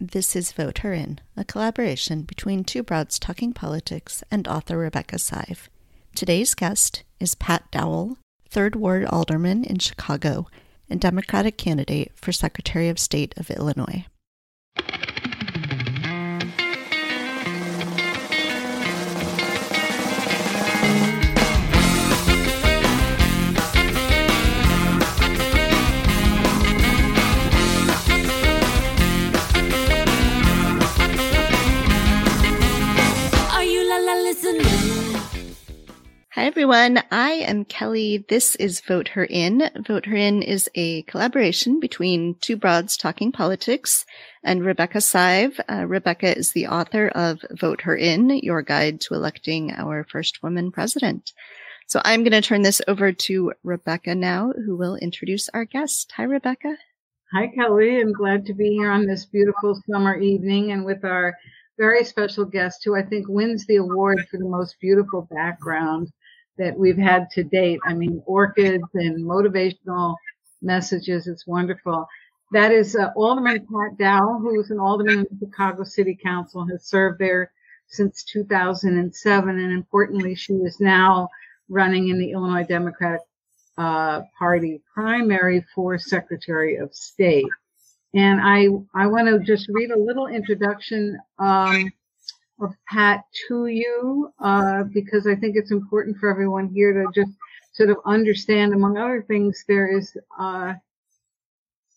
This is Vote Her In, a collaboration between Two Broads Talking Politics and author Rebecca Sive. Today's guest is Pat Dowell, 3rd Ward Alderman in Chicago and Democratic candidate for Secretary of State of Illinois. Hi, everyone. I am Kelly. This is Vote Her In. Vote Her In is a collaboration between Two Broads Talking Politics and Rebecca Sive. Uh, Rebecca is the author of Vote Her In, Your Guide to Electing Our First Woman President. So I'm going to turn this over to Rebecca now, who will introduce our guest. Hi, Rebecca. Hi, Kelly. I'm glad to be here on this beautiful summer evening and with our very special guest who I think wins the award for the most beautiful background that we've had to date. I mean, orchids and motivational messages. It's wonderful. That is uh, Alderman Pat Dowell, who is an alderman the Chicago City Council, has served there since 2007. And importantly, she is now running in the Illinois Democratic uh, Party primary for Secretary of State. And I, I want to just read a little introduction um, of Pat to you uh, because I think it's important for everyone here to just sort of understand, among other things, there is uh,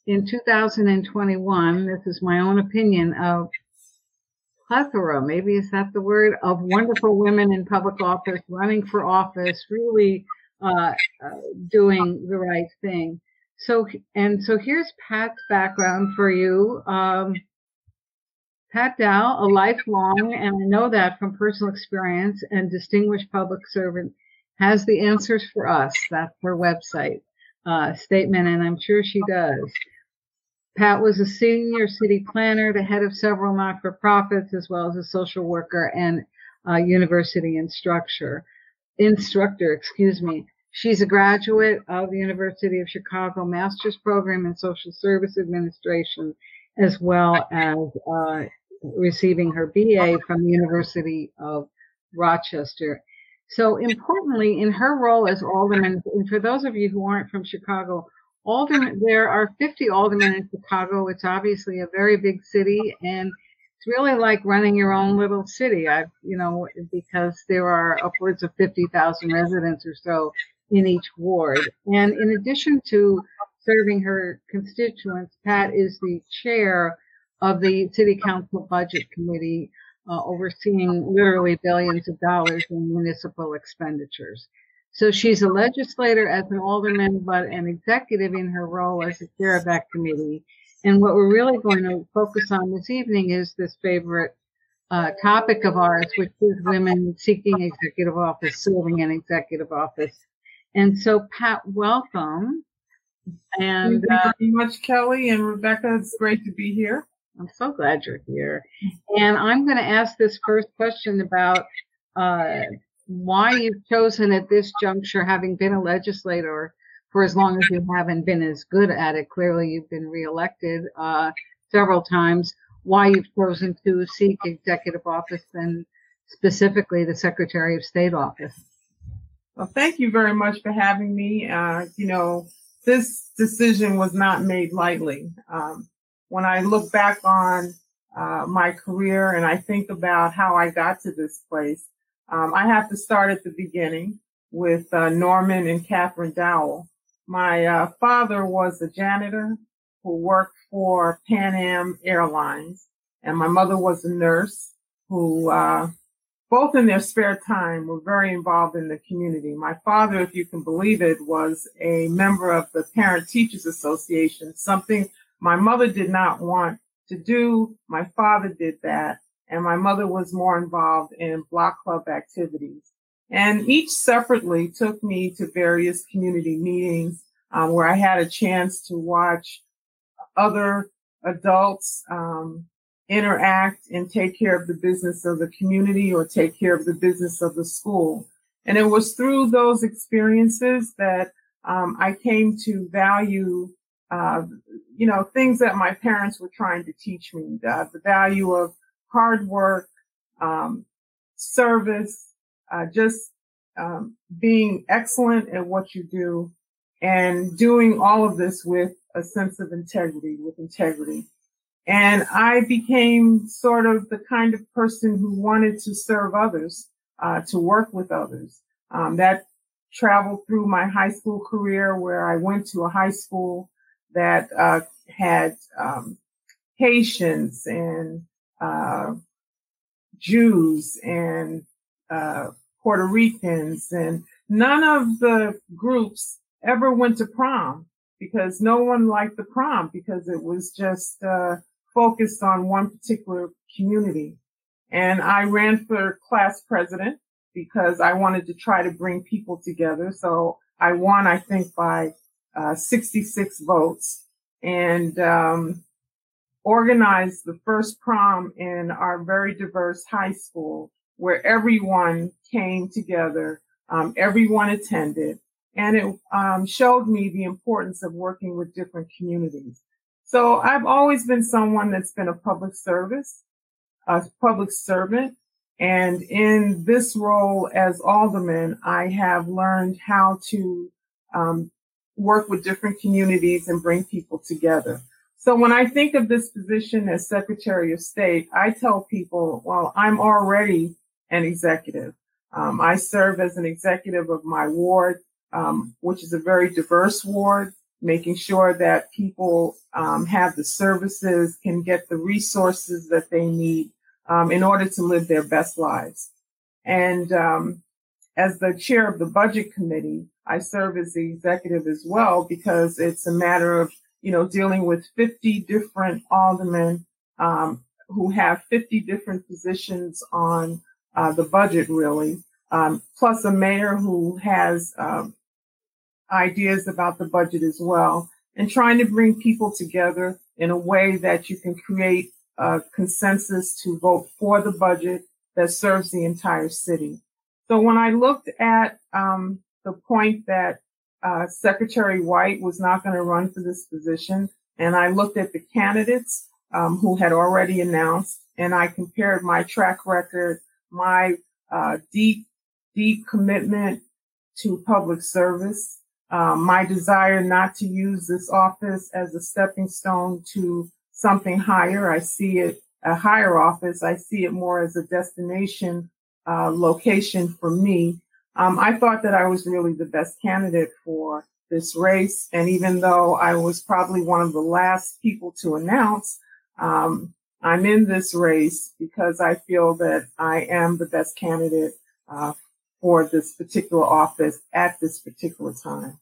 in 2021, this is my own opinion, of plethora, maybe is that the word, of wonderful women in public office, running for office, really uh, uh doing the right thing. So, and so here's Pat's background for you. Um, Pat Dowell, a lifelong, and I know that from personal experience and distinguished public servant, has the answers for us. That's her website uh, statement, and I'm sure she does. Pat was a senior city planner, the head of several not-for-profits, as well as a social worker and uh, university instructor. Instructor, excuse me. She's a graduate of the University of Chicago Master's Program in Social Service Administration, as well as uh, receiving her BA from the University of Rochester. So importantly, in her role as alderman, and for those of you who aren't from Chicago, alderman, there are 50 aldermen in Chicago. It's obviously a very big city and it's really like running your own little city. I, you know, because there are upwards of 50,000 residents or so in each ward. And in addition to serving her constituents, Pat is the chair of the City Council Budget Committee, uh, overseeing literally billions of dollars in municipal expenditures. So she's a legislator as an alderman, but an executive in her role as the chair of that committee. And what we're really going to focus on this evening is this favorite uh, topic of ours, which is women seeking executive office, serving in executive office. And so, Pat, welcome. And thank you uh, very much, Kelly and Rebecca. It's great to be here. I'm so glad you're here. And I'm going to ask this first question about uh, why you've chosen at this juncture, having been a legislator for as long as you haven't been as good at it. Clearly, you've been reelected uh, several times. Why you've chosen to seek executive office and specifically the Secretary of State office. Well, thank you very much for having me. Uh, you know, this decision was not made lightly. Um, when I look back on uh, my career and I think about how I got to this place, um, I have to start at the beginning with uh, Norman and Catherine Dowell. My uh, father was a janitor who worked for Pan Am Airlines, and my mother was a nurse who, uh, both in their spare time, were very involved in the community. My father, if you can believe it, was a member of the Parent Teachers Association, something my mother did not want to do. My father did that. And my mother was more involved in block club activities. And each separately took me to various community meetings um, where I had a chance to watch other adults um, interact and take care of the business of the community or take care of the business of the school. And it was through those experiences that um, I came to value uh, you know, things that my parents were trying to teach me, uh, the value of hard work, um, service, uh, just um, being excellent at what you do and doing all of this with a sense of integrity, with integrity. And I became sort of the kind of person who wanted to serve others, uh, to work with others. Um, that traveled through my high school career where I went to a high school that uh, had um, Haitians and uh, Jews and uh, Puerto Ricans, and none of the groups ever went to prom because no one liked the prom because it was just uh, focused on one particular community. And I ran for class president because I wanted to try to bring people together. So I won, I think, by uh, 66 votes and um, organized the first prom in our very diverse high school where everyone came together, um, everyone attended, and it um, showed me the importance of working with different communities. So I've always been someone that's been a public service, a public servant. And in this role as alderman, I have learned how to um, work with different communities and bring people together. So when I think of this position as Secretary of State, I tell people, well, I'm already an executive. Um, I serve as an executive of my ward, um, which is a very diverse ward, making sure that people um, have the services, can get the resources that they need um, in order to live their best lives. And um, as the chair of the budget committee, I serve as the executive as well because it's a matter of you know, dealing with 50 different aldermen um, who have 50 different positions on uh, the budget, really, um, plus a mayor who has um, ideas about the budget as well, and trying to bring people together in a way that you can create a consensus to vote for the budget that serves the entire city. So when I looked at um, the point that uh, Secretary White was not going to run for this position. And I looked at the candidates um, who had already announced, and I compared my track record, my uh, deep, deep commitment to public service, um, my desire not to use this office as a stepping stone to something higher. I see it a higher office. I see it more as a destination uh, location for me um, I thought that I was really the best candidate for this race. And even though I was probably one of the last people to announce, um, I'm in this race because I feel that I am the best candidate uh, for this particular office at this particular time.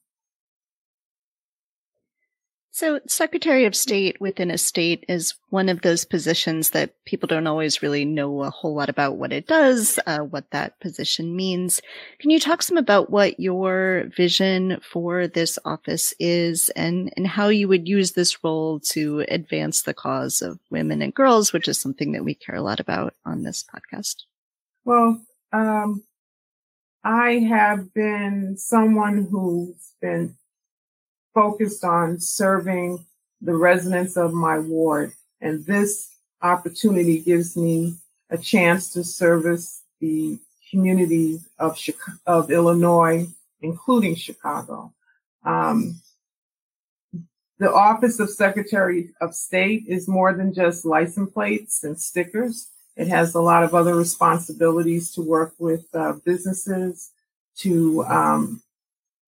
So, Secretary of State within a state is one of those positions that people don't always really know a whole lot about what it does, uh, what that position means. Can you talk some about what your vision for this office is and, and how you would use this role to advance the cause of women and girls, which is something that we care a lot about on this podcast? Well, um, I have been someone who's been focused on serving the residents of my ward. And this opportunity gives me a chance to service the community of Chicago, of Illinois, including Chicago. Um, the Office of Secretary of State is more than just license plates and stickers. It has a lot of other responsibilities to work with uh, businesses, to um,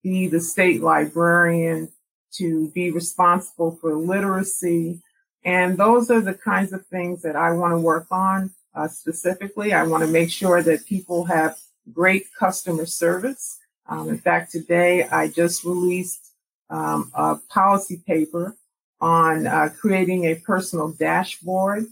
be the state librarian, to be responsible for literacy. And those are the kinds of things that I want to work on uh, specifically. I want to make sure that people have great customer service. Um, in fact, today I just released um, a policy paper on uh, creating a personal dashboard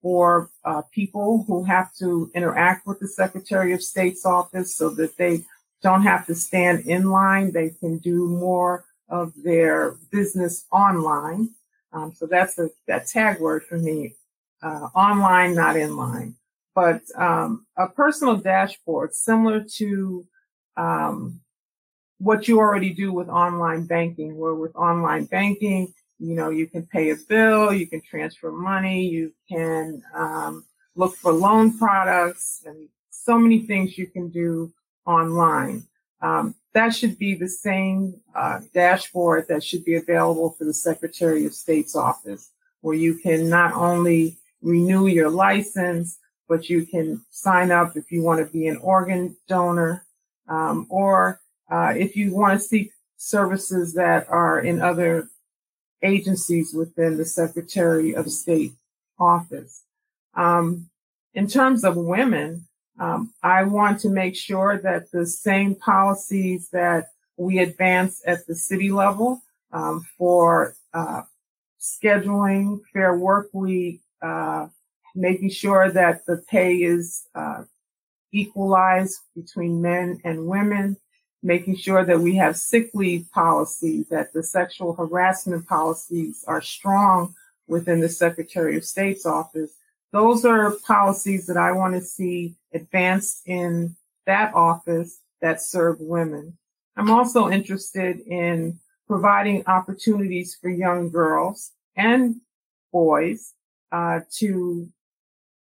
for uh, people who have to interact with the Secretary of State's office so that they don't have to stand in line. They can do more of their business online. Um, so that's a, that tag word for me, uh, online, not in line. But um, a personal dashboard similar to um, what you already do with online banking, where with online banking, you know, you can pay a bill, you can transfer money, you can um, look for loan products, and so many things you can do online. Um, that should be the same uh, dashboard that should be available for the Secretary of State's office, where you can not only renew your license, but you can sign up if you want to be an organ donor, um, or uh, if you want to seek services that are in other agencies within the Secretary of State office. Um, in terms of women, um, I want to make sure that the same policies that we advance at the city level um, for uh, scheduling, fair work week, uh, making sure that the pay is uh, equalized between men and women, making sure that we have sick leave policies, that the sexual harassment policies are strong within the Secretary of State's office. Those are policies that I want to see advanced in that office that serve women. I'm also interested in providing opportunities for young girls and boys uh, to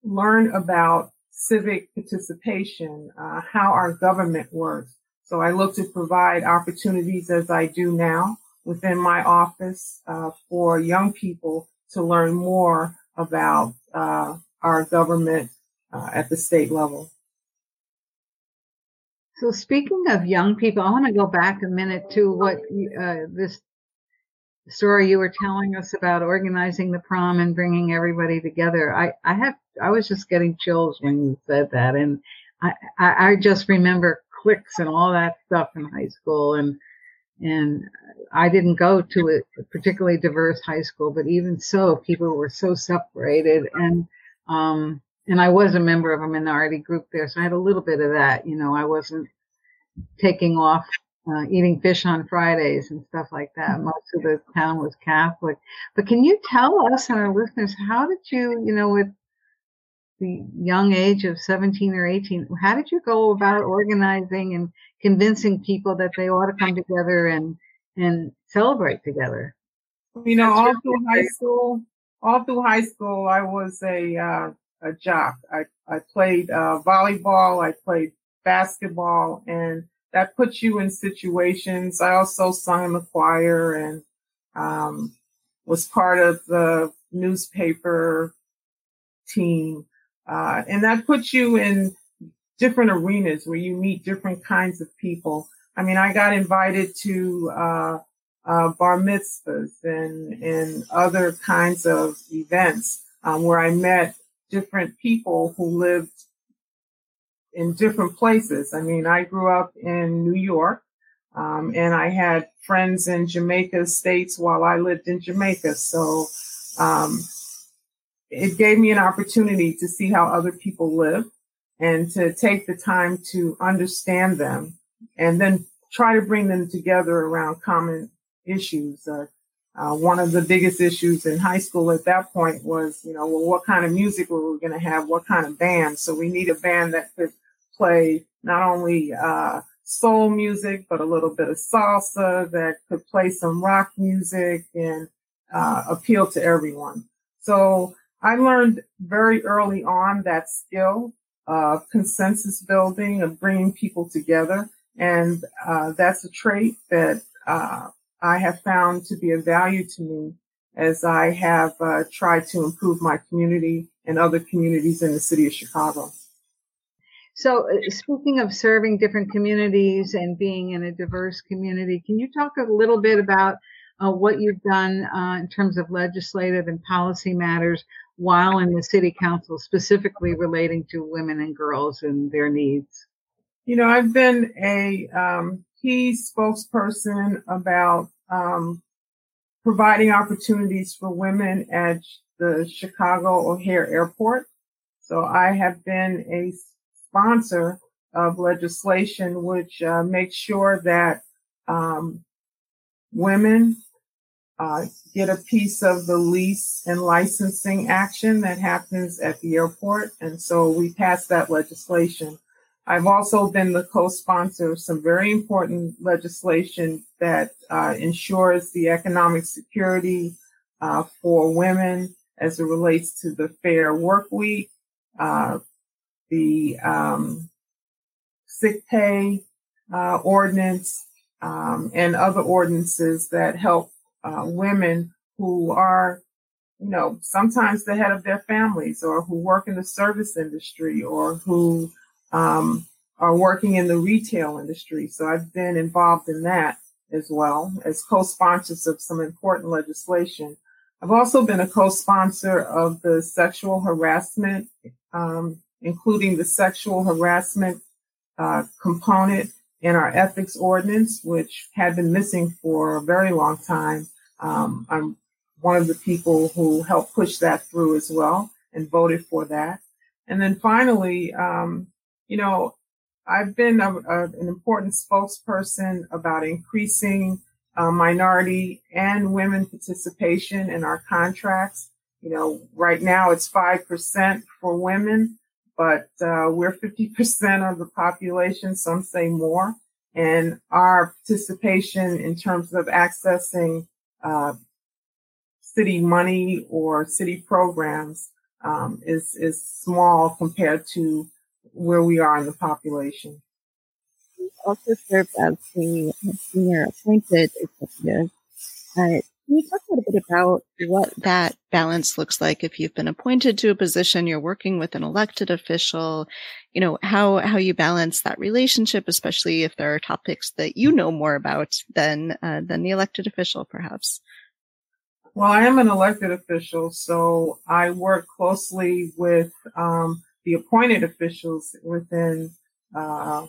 learn about civic participation, uh, how our government works. So I look to provide opportunities as I do now within my office uh, for young people to learn more about uh, our government uh, at the state level. So speaking of young people, I want to go back a minute to what uh, this story you were telling us about organizing the prom and bringing everybody together. I, I have, I was just getting chills when you said that. And I, I, just remember cliques and all that stuff in high school. And, and I didn't go to a particularly diverse high school, but even so, people were so separated. And, um, and I was a member of a minority group there. So I had a little bit of that, you know, I wasn't taking off uh, eating fish on Fridays and stuff like that. Mm-hmm. Most of the town was Catholic. But can you tell us and our listeners, how did you, you know, with the young age of 17 or 18, how did you go about organizing and convincing people that they ought to come together and, and celebrate together? You know, all through high school, all through high school, I was a, uh, a jock. I, I played, uh, volleyball. I played basketball and that puts you in situations. I also sung in the choir and um, was part of the newspaper team. Uh, and that puts you in different arenas where you meet different kinds of people. I mean, I got invited to uh, uh, bar mitzvahs and, and other kinds of events um, where I met different people who lived in different places. I mean, I grew up in New York, um, and I had friends in Jamaica Estates while I lived in Jamaica. So um, it gave me an opportunity to see how other people live and to take the time to understand them and then try to bring them together around common issues. Uh, uh, one of the biggest issues in high school at that point was, you know, well, what kind of music were we going to have? What kind of band? So we need a band that could play not only uh, soul music, but a little bit of salsa that could play some rock music and uh, appeal to everyone. So I learned very early on that skill of consensus building, of bringing people together. And uh, that's a trait that uh, I have found to be of value to me as I have uh, tried to improve my community and other communities in the city of Chicago. So, uh, speaking of serving different communities and being in a diverse community, can you talk a little bit about uh, what you've done uh, in terms of legislative and policy matters while in the city council, specifically relating to women and girls and their needs? You know, I've been a um, key spokesperson about um, providing opportunities for women at the Chicago O'Hare Airport. So I have been a sponsor of legislation which uh, makes sure that um, women uh, get a piece of the lease and licensing action that happens at the airport. And so we passed that legislation. I've also been the co-sponsor of some very important legislation that uh, ensures the economic security uh, for women as it relates to the fair work week, uh, the um, sick pay uh, ordinance, um, and other ordinances that help uh, women who are, you know, sometimes the head of their families or who work in the service industry or who um, are working in the retail industry. So I've been involved in that as well as co-sponsors of some important legislation. I've also been a co-sponsor of the sexual harassment, um, including the sexual harassment uh, component in our ethics ordinance, which had been missing for a very long time. Um, I'm one of the people who helped push that through as well and voted for that. And then finally, um, you know, I've been a, a, an important spokesperson about increasing uh, minority and women participation in our contracts. You know, right now it's 5% for women, but uh, we're 50% of the population, some say more. And our participation in terms of accessing uh, city money or city programs um, is, is small compared to where we are in the population. You also serve as the senior appointed executive. Uh, can you talk a little bit about what that balance looks like if you've been appointed to a position, you're working with an elected official, you know, how, how you balance that relationship, especially if there are topics that you know more about than, uh, than the elected official, perhaps? Well, I am an elected official, so I work closely with um, the appointed officials within uh,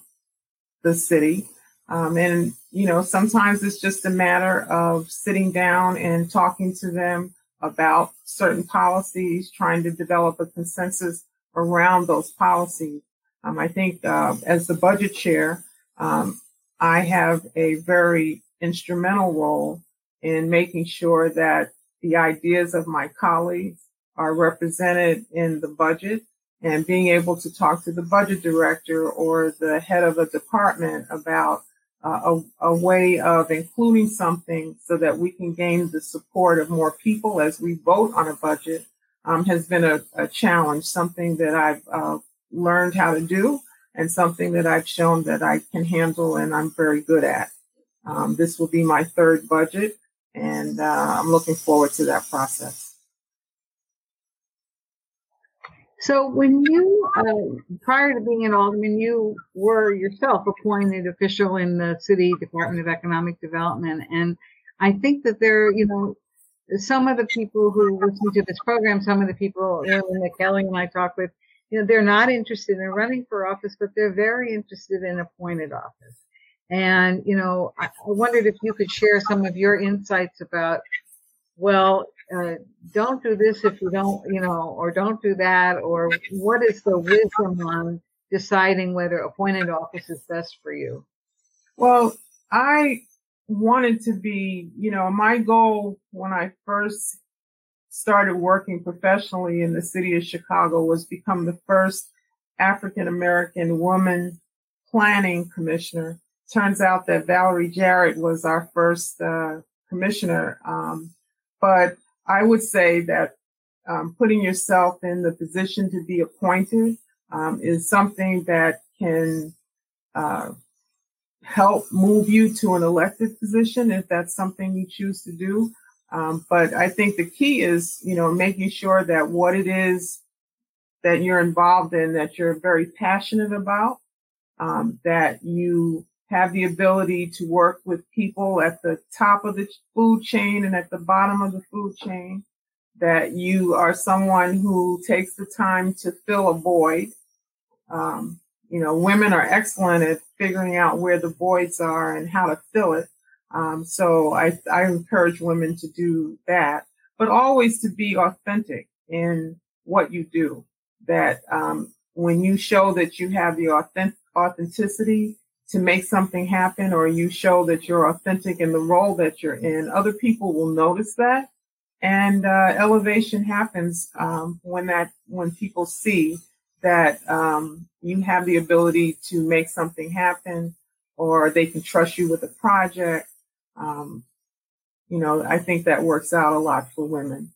the city. Um, and, you know, sometimes it's just a matter of sitting down and talking to them about certain policies, trying to develop a consensus around those policies. Um, I think uh, as the budget chair, um, I have a very instrumental role in making sure that the ideas of my colleagues are represented in the budget and being able to talk to the budget director or the head of a department about a, a, way of including something so that we can gain the support of more people as we vote on a budget um, has been a, a, challenge, something that I've uh, learned how to do and something that I've shown that I can handle and I'm very good at. Um, this will be my third budget and uh, I'm looking forward to that process. So when you, uh, prior to being an alderman, you were yourself appointed official in the city Department of Economic Development. And I think that there, you know, some of the people who listen to this program, some of the people you know, that Kelly and I talk with, you know, they're not interested in running for office, but they're very interested in appointed office. And, you know, I wondered if you could share some of your insights about, well, uh, don't do this if you don't, you know, or don't do that, or what is the wisdom on deciding whether appointed office is best for you? Well, I wanted to be, you know, my goal when I first started working professionally in the city of Chicago was become the first African American woman planning commissioner. Turns out that Valerie Jarrett was our first uh, commissioner. Um, but I would say that um, putting yourself in the position to be appointed um, is something that can uh, help move you to an elected position if that's something you choose to do. Um, but I think the key is, you know, making sure that what it is that you're involved in, that you're very passionate about, um, that you have the ability to work with people at the top of the food chain and at the bottom of the food chain, that you are someone who takes the time to fill a void. Um, you know, women are excellent at figuring out where the voids are and how to fill it. Um, so I, I encourage women to do that, but always to be authentic in what you do. That um, when you show that you have the authentic, authenticity to make something happen or you show that you're authentic in the role that you're in, other people will notice that. And uh, elevation happens um, when that when people see that um, you have the ability to make something happen or they can trust you with a project. Um, you know, I think that works out a lot for women.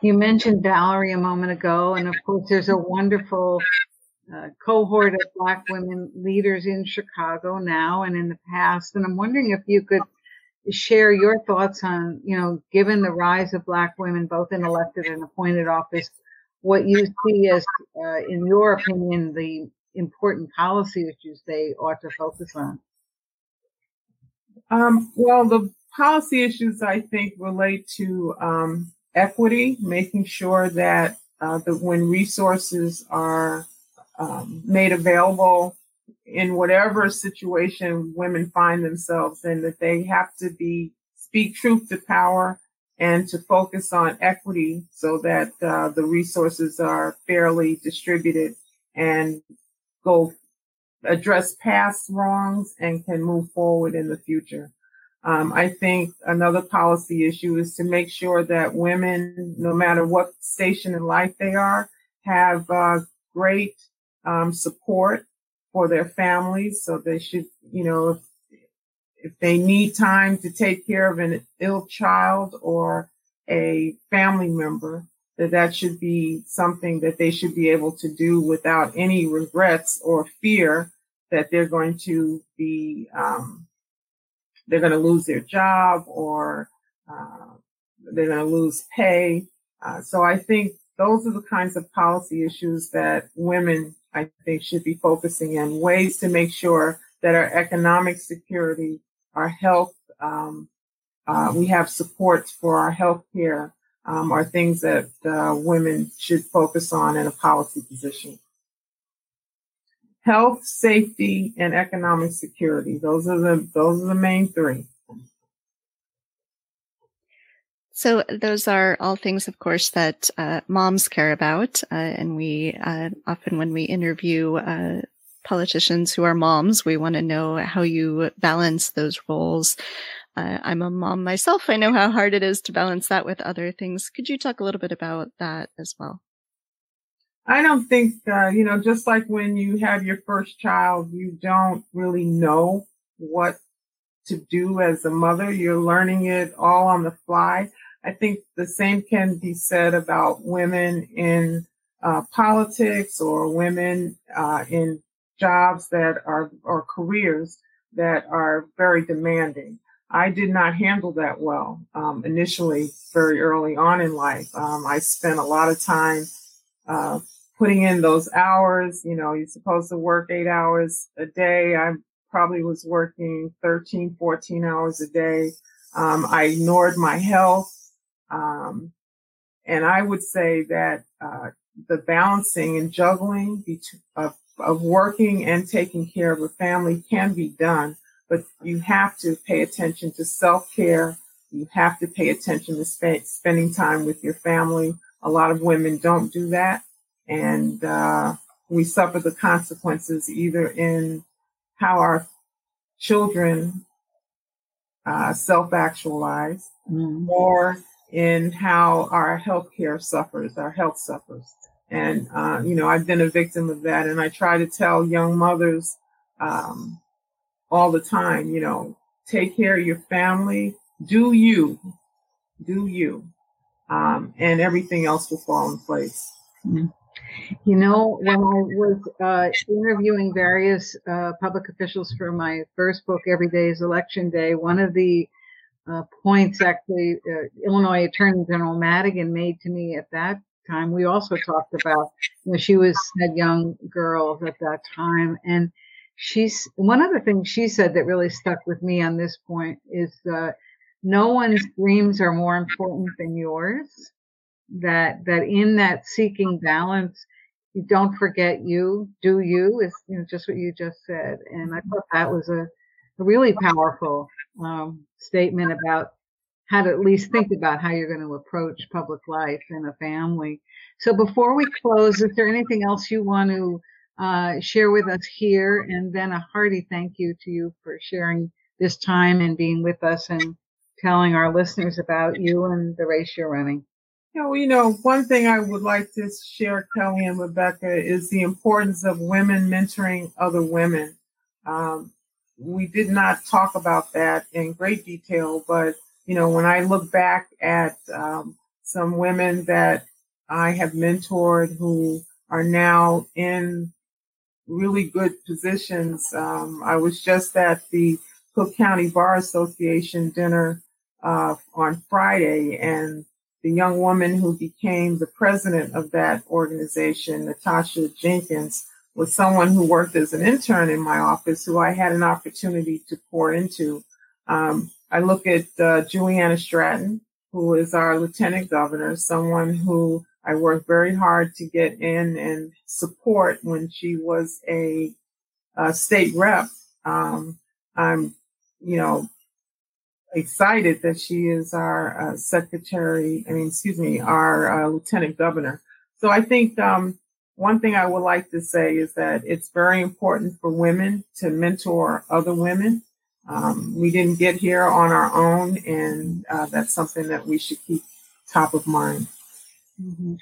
You mentioned Valerie a moment ago, and of course, there's a wonderful cohort of Black women leaders in Chicago now and in the past. And I'm wondering if you could share your thoughts on, you know, given the rise of Black women, both in elected and appointed office, what you see as, uh, in your opinion, the important policy issues they ought to focus on? Um, well, the policy issues I think relate to um, equity, making sure that uh, that when resources are um, made available in whatever situation women find themselves in, that they have to be speak truth to power and to focus on equity so that uh, the resources are fairly distributed and go address past wrongs and can move forward in the future. Um, I think another policy issue is to make sure that women, no matter what station in life they are, have uh, great um, support for their families. So they should, you know, if, if they need time to take care of an ill child or a family member, that that should be something that they should be able to do without any regrets or fear that they're going to be um, they're going to lose their job or uh, they're going to lose pay. Uh, so I think those are the kinds of policy issues that women I think should be focusing in ways to make sure that our economic security, our health, um, uh, we have supports for our health care um, are things that uh, women should focus on in a policy position. Health, safety, and economic security. Those are the those are the main three. So those are all things, of course, that uh, moms care about, uh, and we uh, often, when we interview uh, politicians who are moms, we want to know how you balance those roles uh, I'm a mom myself. I know how hard it is to balance that with other things. Could you talk a little bit about that as well? I don't think, uh, you know, just like when you have your first child, you don't really know what to do as a mother. You're learning it all on the fly. I think the same can be said about women in uh, politics or women uh, in jobs that are or careers that are very demanding. I did not handle that well um, initially, very early on in life. Um, I spent a lot of time uh, putting in those hours. You know, you're supposed to work eight hours a day. I probably was working 13, 14 hours a day. Um, I ignored my health. Um, and I would say that uh, the balancing and juggling of, of working and taking care of a family can be done but you have to pay attention to self care. You have to pay attention to sp- spending time with your family. A lot of women don't do that. And uh, we suffer the consequences either in how our children uh, self actualize mm-hmm. or in how our healthcare suffers, our health suffers. And, uh, you know, I've been a victim of that. And I try to tell young mothers, um, all the time, you know, take care of your family, do you, do you, um, and everything else will fall in place. Mm-hmm. You know, when I was uh, interviewing various uh, public officials for my first book, Every Day is Election Day, one of the uh, points actually uh, Illinois Attorney General Madigan made to me at that time, we also talked about, you know, she was had young girls at that time, and she's one of the things she said that really stuck with me on this point is uh, no one's dreams are more important than yours. That that in that seeking balance, you don't forget you, do you is you know, just what you just said, and I thought that was a, a really powerful um, statement about how to at least think about how you're going to approach public life and a family. So before we close, is there anything else you want to uh, share with us here. And then a hearty thank you to you for sharing this time and being with us and telling our listeners about you and the race you're running. Yeah, well, you know, one thing I would like to share, Kelly and Rebecca, is the importance of women mentoring other women. Um, we did not talk about that in great detail, but you know, when I look back at um, some women that I have mentored who are now in really good positions, um, I was just at the Cook County Bar Association dinner uh, on Friday, and the young woman who became the president of that organization, Natasha Jenkins, was someone who worked as an intern in my office who I had an opportunity to pour into. Um, I look at uh, Juliana Stratton, who is our lieutenant governor, someone who I worked very hard to get in and support when she was a, a state rep. Um, I'm, you know, excited that she is our uh, secretary. I mean, excuse me, our uh, lieutenant governor. So I think um, one thing I would like to say is that it's very important for women to mentor other women. Um, we didn't get here on our own, and uh, that's something that we should keep top of mind. Mm-hmm.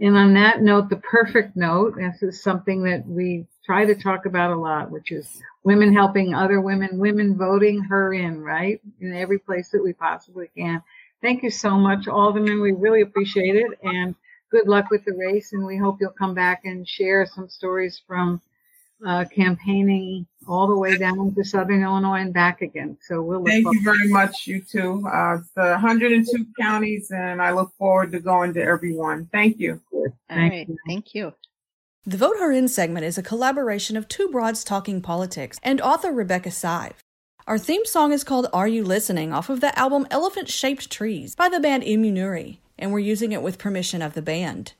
And on that note, the perfect note, this is something that we try to talk about a lot, which is women helping other women, women voting her in, right? In every place that we possibly can. Thank you so much, Alderman. We really appreciate it. And good luck with the race, and we hope you'll come back and share some stories from uh, campaigning all the way down to Southern Illinois and back again. So we'll thank you very much, you too. Uh, it's the 102 counties, and I look forward to going to everyone. Thank you. Thank right, you. Thank you. The Vote Her In segment is a collaboration of Two Broads Talking Politics and author Rebecca Sive. Our theme song is called Are You Listening off of the album Elephant Shaped Trees by the band Immunuri and we're using it with permission of the band.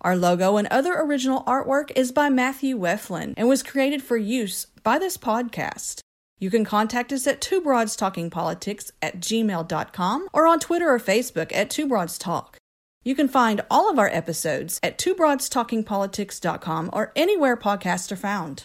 Our logo and other original artwork is by Matthew Weflin and was created for use by this podcast. You can contact us at Two Broads Talking Politics at gmail.com or on Twitter or Facebook at Two Broads Talk. You can find all of our episodes at twobroadstalkingpolitics.com or anywhere podcasts are found.